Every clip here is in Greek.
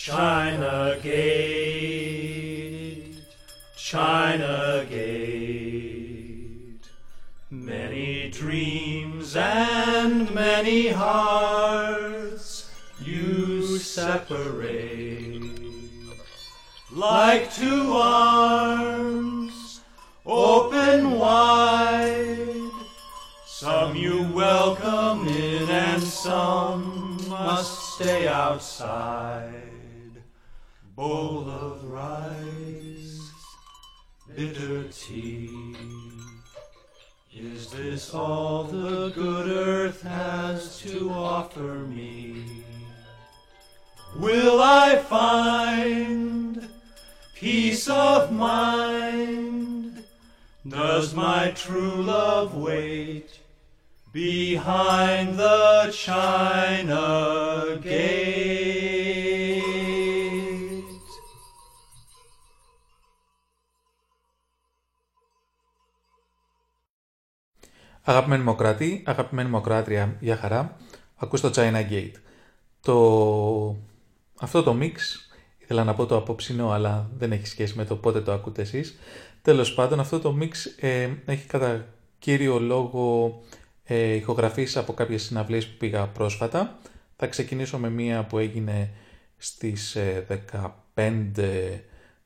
China Gate, China Gate. Many dreams and many hearts you separate. Like two arms open wide, some you welcome in and some must stay outside. Bowl of rice, bitter tea. Is this all the good earth has to offer me? Will I find peace of mind? Does my true love wait behind the China gate? Αγαπημένοι Μοκράτη, αγαπημένη Μοκράτρια, για χαρά, ακούς το China Gate. Το... Αυτό το mix, ήθελα να πω το απόψινό, αλλά δεν έχει σχέση με το πότε το ακούτε εσείς. Τέλος πάντων, αυτό το mix ε, έχει κατά κύριο λόγο ε, ηχογραφήσεις από κάποιες συναυλίες που πήγα πρόσφατα. Θα ξεκινήσω με μία που έγινε στις ε, 15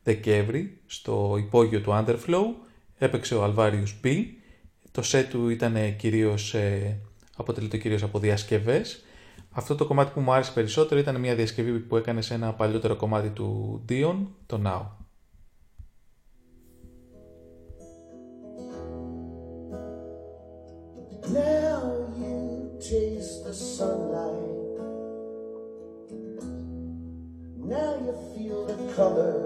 Δεκέμβρη στο υπόγειο του Underflow. Έπαιξε ο Alvarius B. Το set του ήταν κυρίως, ε, αποτελείται κυρίως από διασκευές. Αυτό το κομμάτι που μου άρεσε περισσότερο ήταν μια διασκευή που έκανε σε ένα παλιότερο κομμάτι του Dion, το Now. Now you taste the sunlight. Now you feel the colors.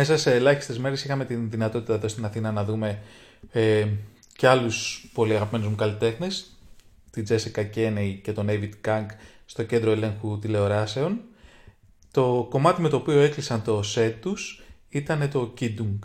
Μέσα σε ελάχιστες μέρες είχαμε την δυνατότητα εδώ στην Αθήνα να δούμε ε, και άλλους πολύ αγαπημένους μου καλλιτέχνες, την Jessica Kenney και τον David Kang στο κέντρο ελέγχου τηλεοράσεων. Το κομμάτι με το οποίο έκλεισαν το set τους ήταν το Kidung.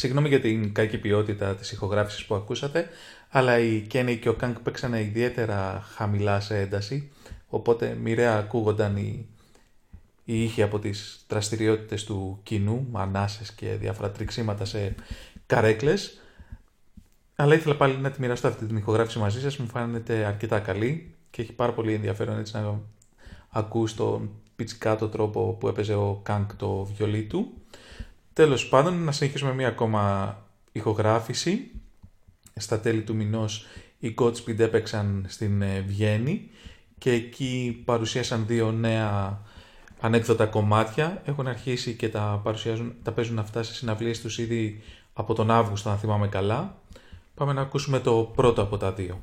Συγγνώμη για την κακή ποιότητα της ηχογράφησης που ακούσατε, αλλά η Kenny και ο Kank παίξανε ιδιαίτερα χαμηλά σε ένταση, οπότε μοιραία ακούγονταν οι, οι ήχοι από τις δραστηριότητες του κοινού, ανάσες και διάφορα τριξίματα σε καρέκλες. Αλλά ήθελα πάλι να τη μοιραστώ αυτή την ηχογράφηση μαζί σας, μου φαίνεται αρκετά καλή και έχει πάρα πολύ ενδιαφέρον έτσι να ακούς τον πιτσικάτο τρόπο που έπαιζε ο Κάνκ το βιολί του. Τέλος πάντων, να συνεχίσουμε μία ακόμα ηχογράφηση. Στα τέλη του μηνός οι Godspeed έπαιξαν στην ε, Βιέννη και εκεί παρουσίασαν δύο νέα ανέκδοτα κομμάτια. Έχουν αρχίσει και τα, παρουσιάζουν, τα παίζουν αυτά σε συναυλίες τους ήδη από τον Αύγουστο, αν θυμάμαι καλά. Πάμε να ακούσουμε το πρώτο από τα δύο.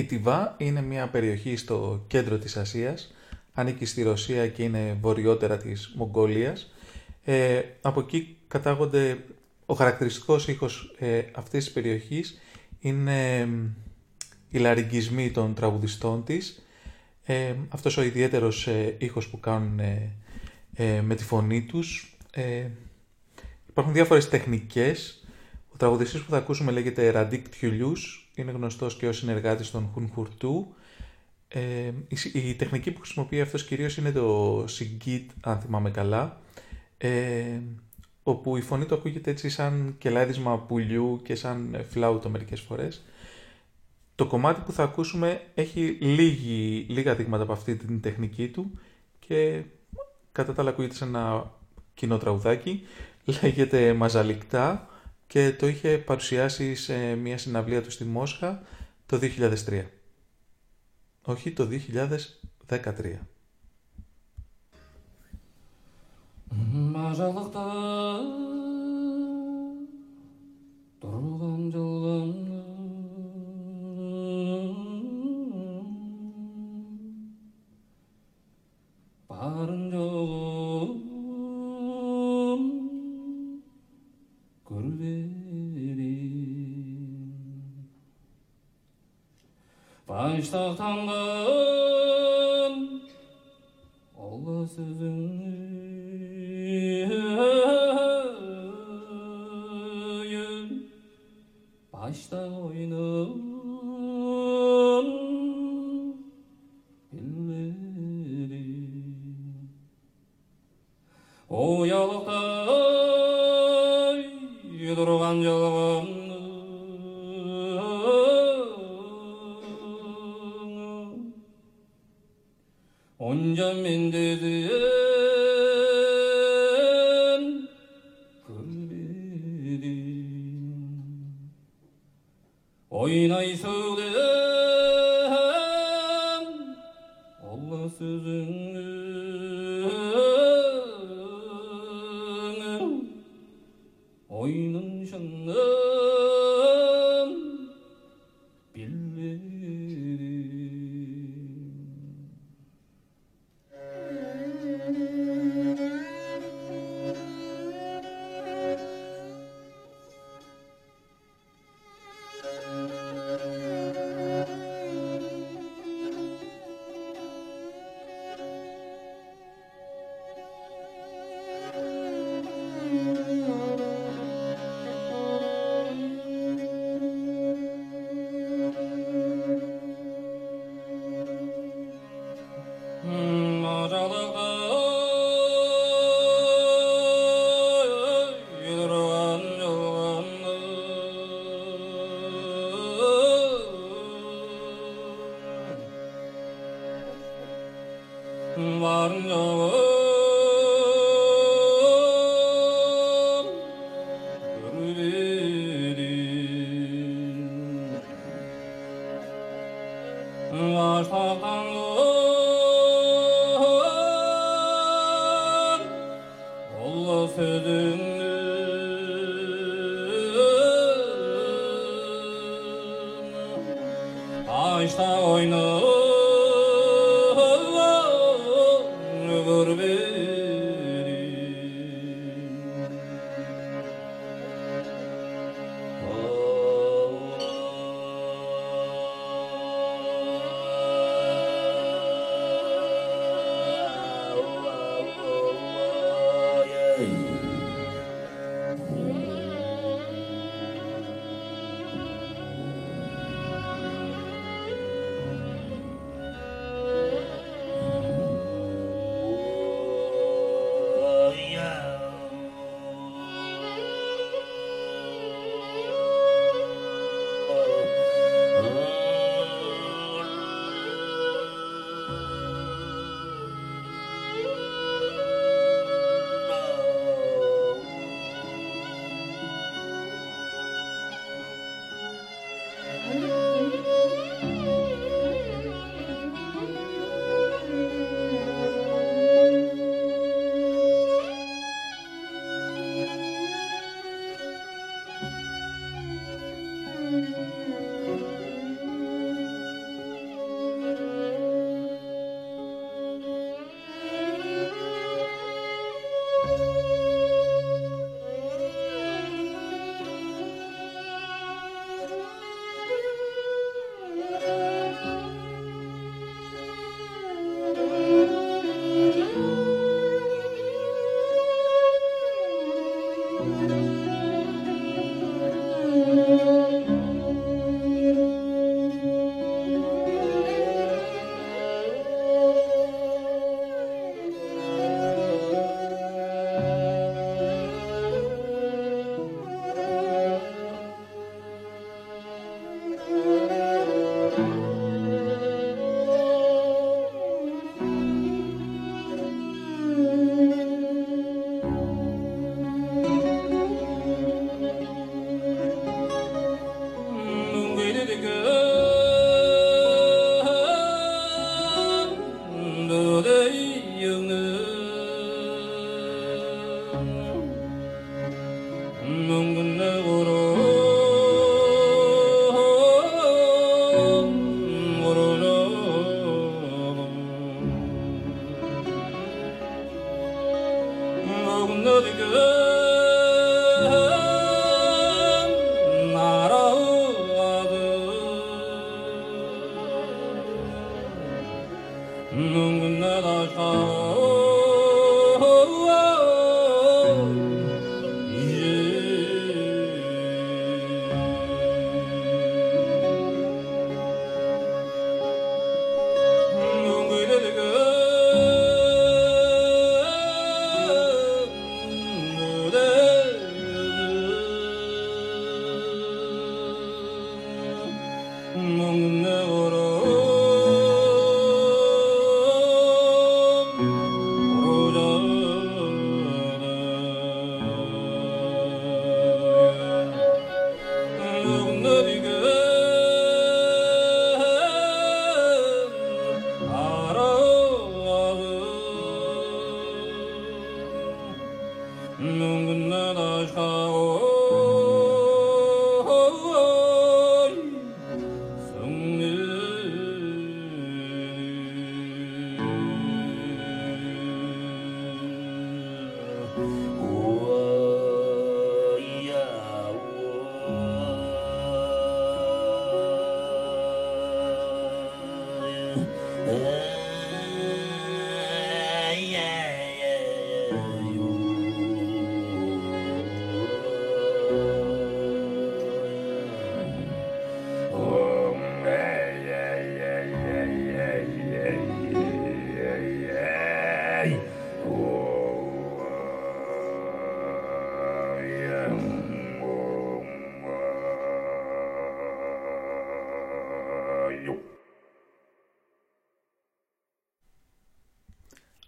Η Τιβά είναι μια περιοχή στο κέντρο της Ασίας, ανήκει στη Ρωσία και είναι βορειότερα της Μογγολίας. Ε, από εκεί κατάγονται, ο χαρακτηριστικός ήχος ε, αυτής της περιοχής είναι οι λαρυγγισμοί των τραγουδιστών της, ε, αυτός ο ιδιαίτερος ε, ήχος που κάνουν ε, ε, με τη φωνή τους. Ε, υπάρχουν διάφορες τεχνικές. Ο τραγουδιστής που θα ακούσουμε λέγεται Ραντίκ Τιουλιούς, είναι γνωστός και ως συνεργάτης των Χουνχουρτού. Ε, η, η, τεχνική που χρησιμοποιεί αυτός κυρίως είναι το συγκίτ, αν θυμάμαι καλά, ε, όπου η φωνή του ακούγεται έτσι σαν κελάδισμα πουλιού και σαν φλάουτο μερικές φορές. Το κομμάτι που θα ακούσουμε έχει λίγη, λίγα δείγματα από αυτή την τεχνική του και κατά τα άλλα ακούγεται σε ένα κοινό τραγουδάκι. Λέγεται Μαζαλικτά και το είχε παρουσιάσει σε μια συναυλία του στη Μόσχα το 2003. Όχι, το 2013. Мажалықта тұрған барын Taş tahtamdan Allah sözünü Başta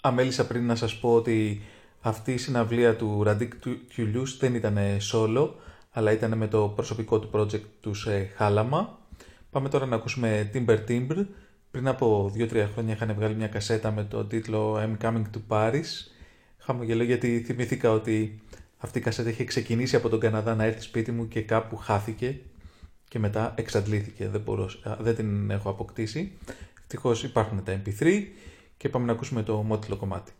αμέλησα πριν να σας πω ότι αυτή η συναυλία του Ραντίκ Τιουλιούς δεν ήταν solo, αλλά ήταν με το προσωπικό του project τους σε Χάλαμα. Πάμε τώρα να ακούσουμε Timber Timber. Πριν από 2-3 χρόνια είχαν βγάλει μια κασέτα με το τίτλο I'm Coming to Paris. Χαμογελώ γιατί θυμήθηκα ότι αυτή η κασέτα είχε ξεκινήσει από τον Καναδά να έρθει σπίτι μου και κάπου χάθηκε και μετά εξαντλήθηκε. Δεν, μπορώ, δεν την έχω αποκτήσει. Ευτυχώς υπάρχουν τα MP3 και πάμε να ακούσουμε το μότιλο κομμάτι.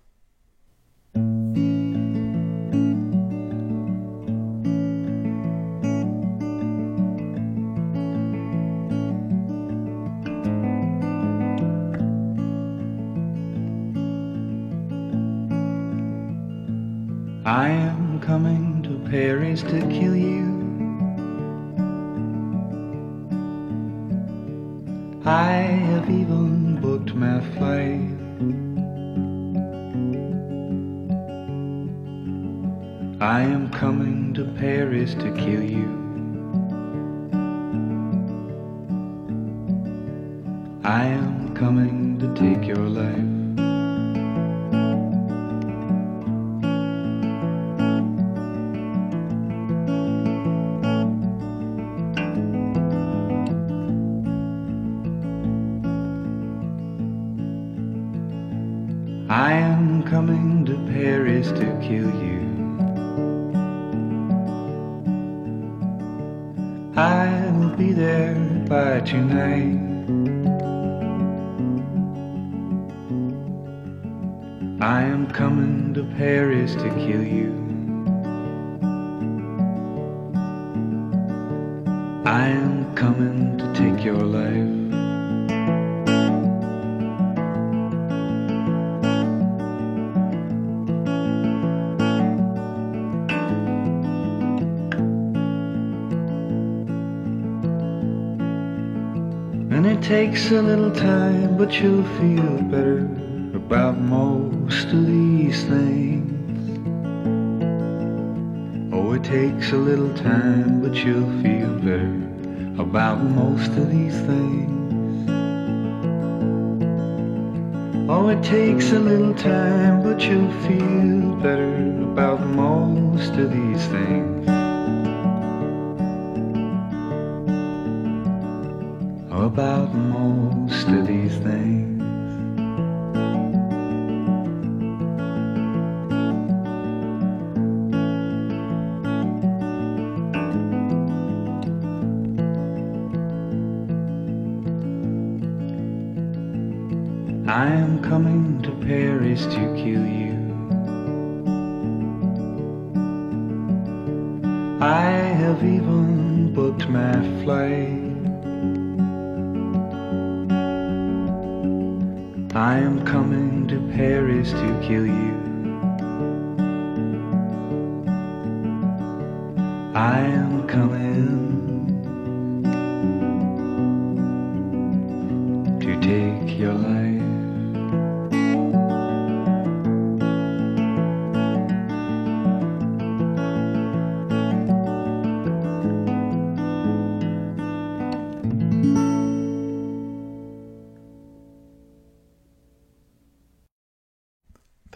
About most of these things. Oh, it takes a little time, but you'll feel better about most of these things. About most of these things.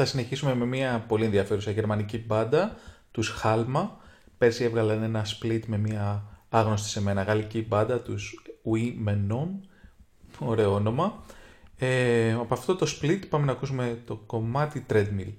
Συνεχίσουμε με μια πολύ ενδιαφέρουσα γερμανική μπάντα, τους Χάλμα. Πέρσι έβγαλαν ένα split με μια άγνωστη σε μένα γαλλική μπάντα, τους Oui Menon. Ωραίο όνομα. Ε, από αυτό το split πάμε να ακούσουμε το κομμάτι Treadmill.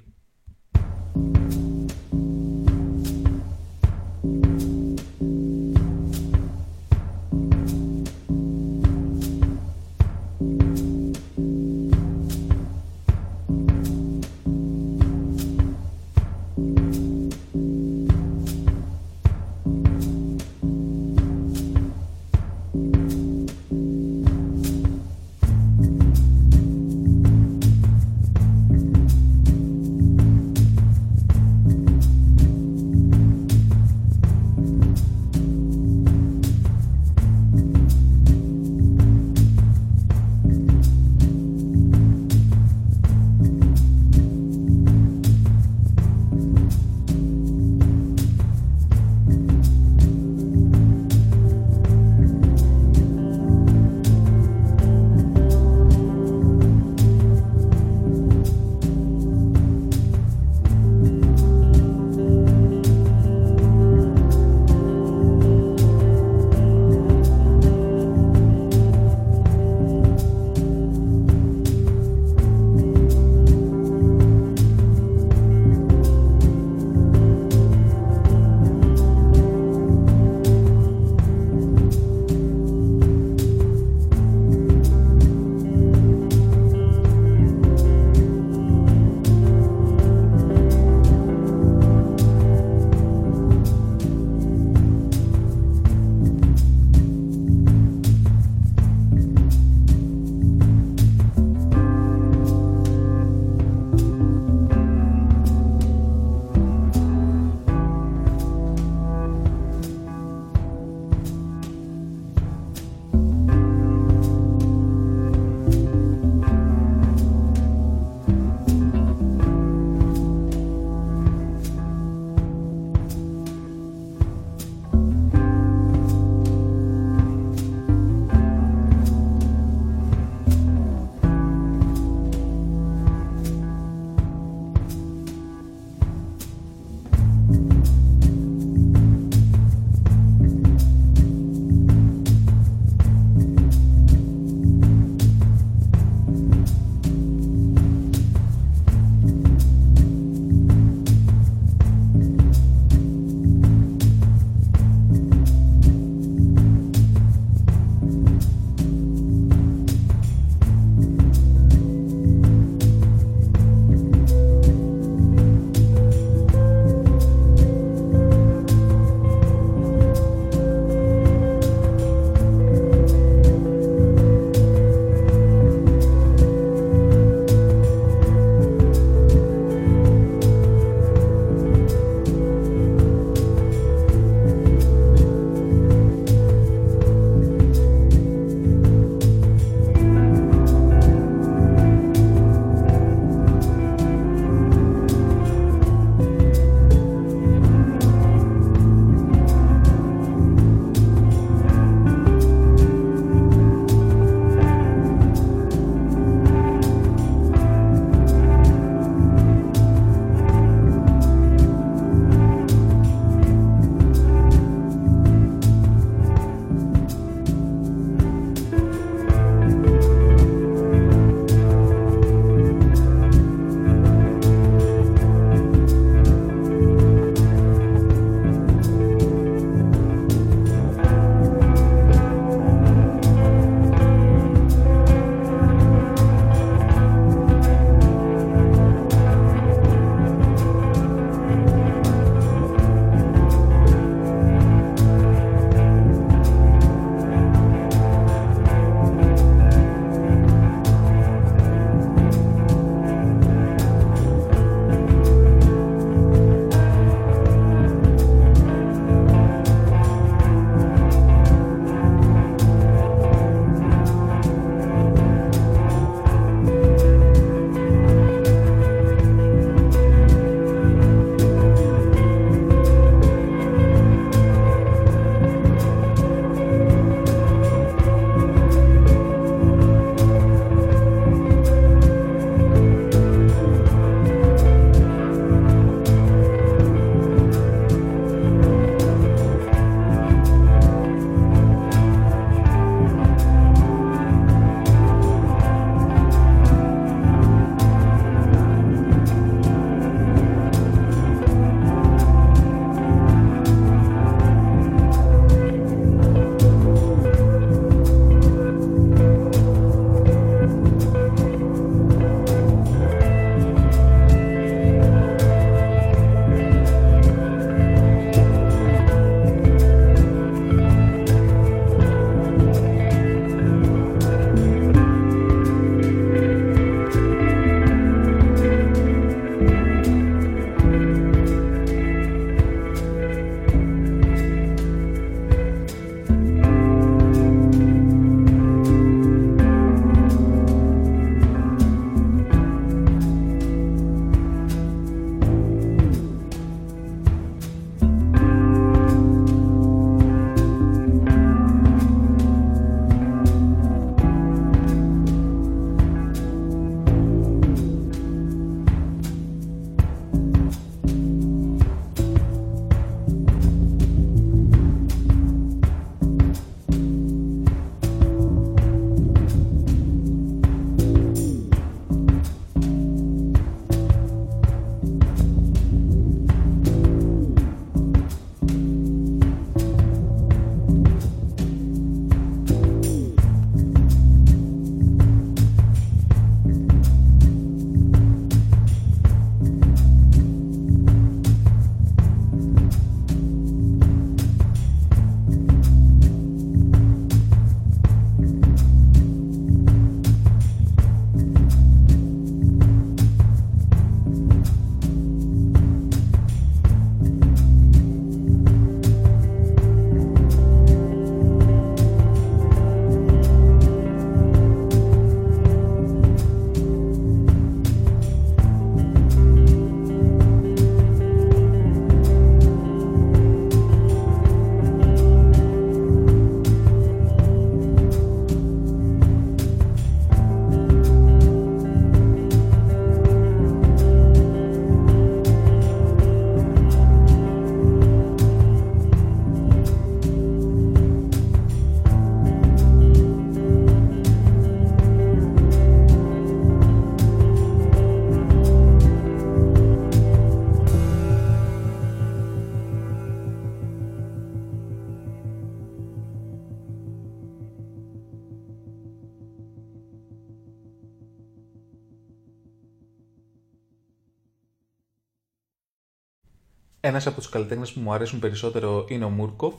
Ένας από τους καλλιτέχνες που μου αρέσουν περισσότερο είναι ο Μούρκοφ,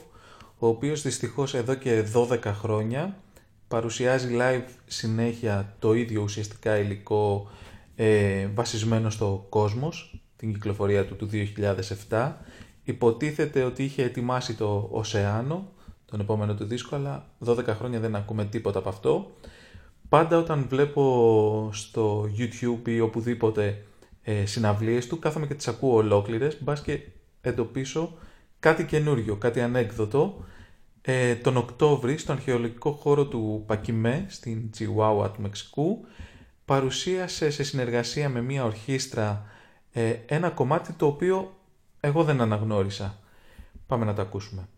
ο οποίος δυστυχώς εδώ και 12 χρόνια παρουσιάζει live συνέχεια το ίδιο ουσιαστικά υλικό ε, βασισμένο στο κόσμος, την κυκλοφορία του του 2007. Υποτίθεται ότι είχε ετοιμάσει το Οσεάνο, τον επόμενο του δίσκο, αλλά 12 χρόνια δεν ακούμε τίποτα από αυτό. Πάντα όταν βλέπω στο YouTube ή οπουδήποτε ε, συναυλίες του, κάθομαι και τις ακούω ολόκληρες, μπας και εντοπίσω κάτι καινούριο, κάτι ανέκδοτο. Ε, τον Οκτώβρη, στον αρχαιολογικό χώρο του Πακιμέ, στην Τσιουάουα του Μεξικού, παρουσίασε σε συνεργασία με μία ορχήστρα ε, ένα κομμάτι το οποίο εγώ δεν αναγνώρισα. Πάμε να τα ακούσουμε.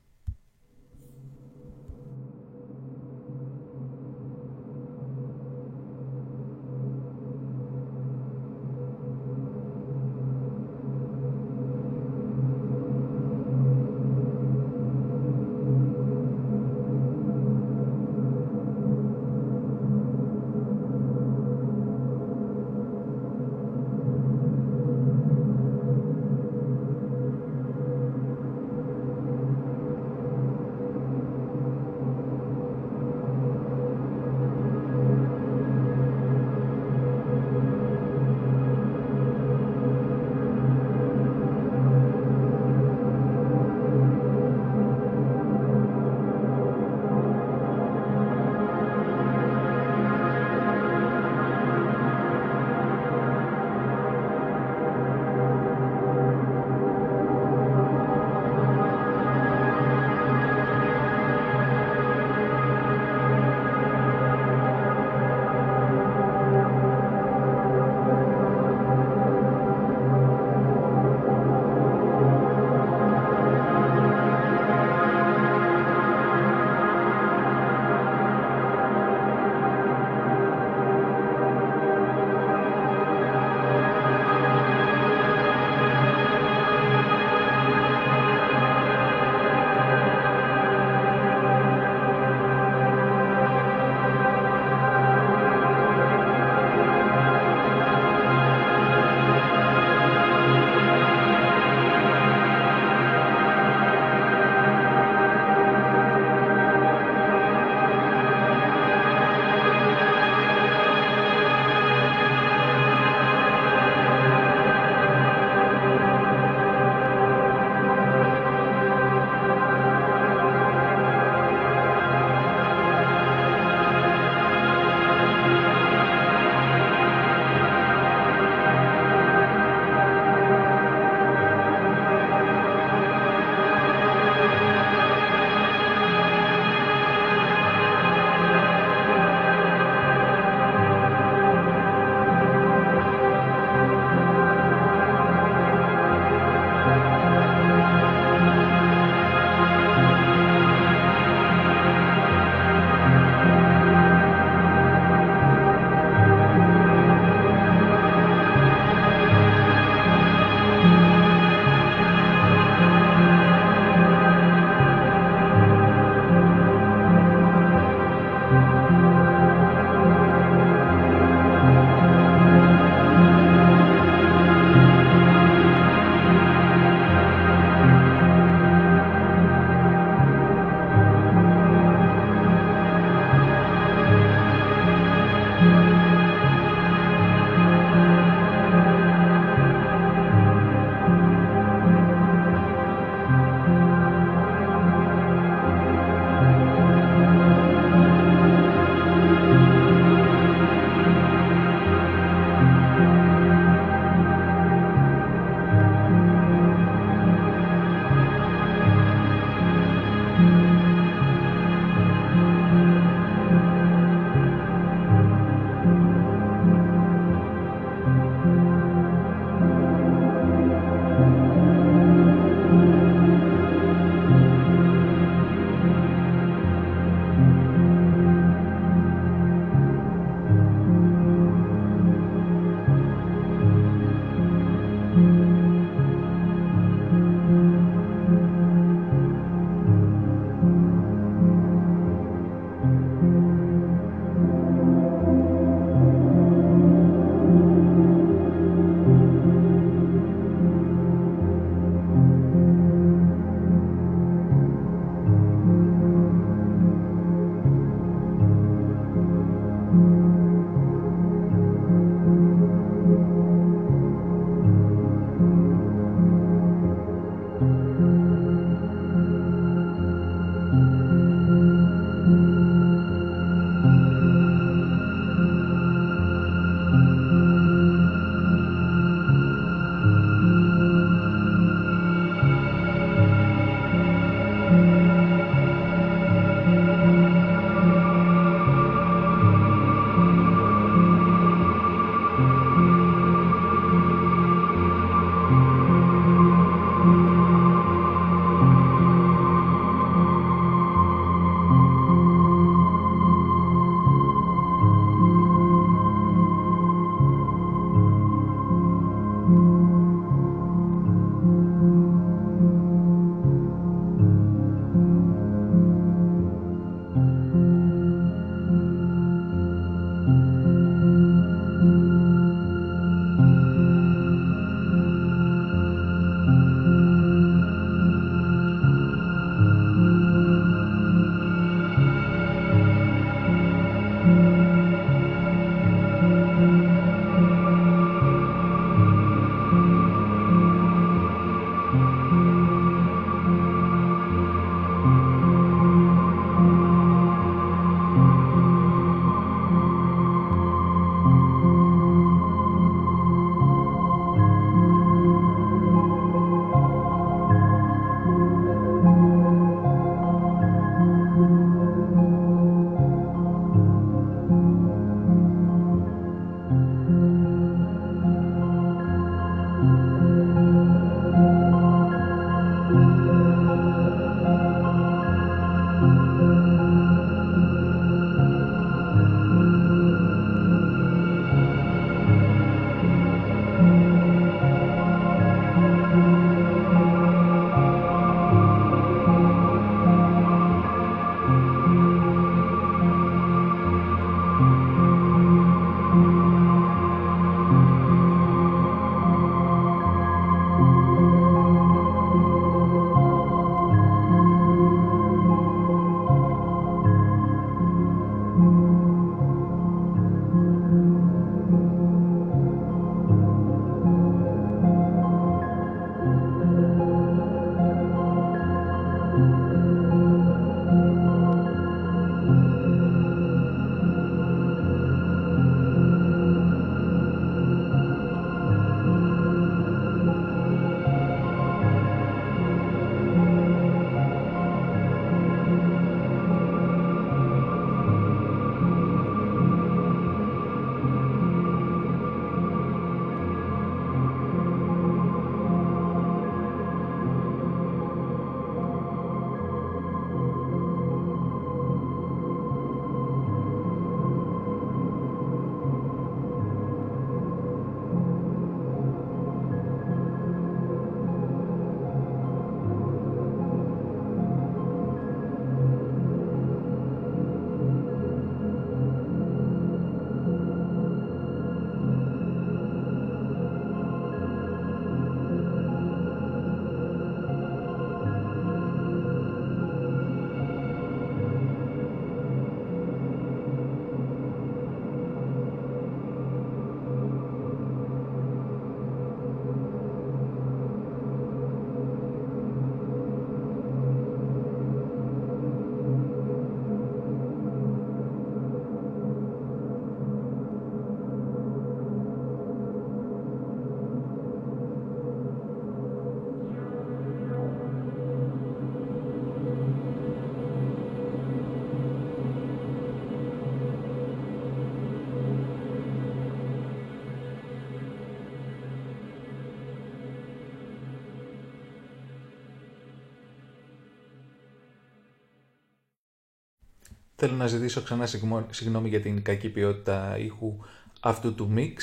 Θέλω να ζητήσω ξανά συγγμο- συγγνώμη για την κακή ποιότητα ήχου αυτού του mix.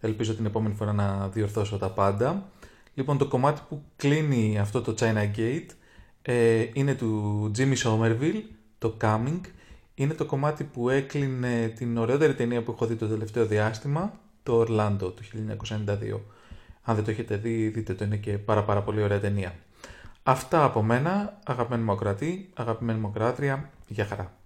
Ελπίζω την επόμενη φορά να διορθώσω τα πάντα. Λοιπόν, το κομμάτι που κλείνει αυτό το China Gate ε, είναι του Jimmy Somerville, το Coming. Είναι το κομμάτι που έκλεινε την ωραιότερη ταινία που έχω δει το τελευταίο διάστημα, το Orlando του 1992. Αν δεν το έχετε δει, δείτε το, είναι και πάρα πάρα πολύ ωραία ταινία. Αυτά από μένα, αγαπημένοι μου ακροατή, αγαπημένη μου ακροάτρια, για χαρά.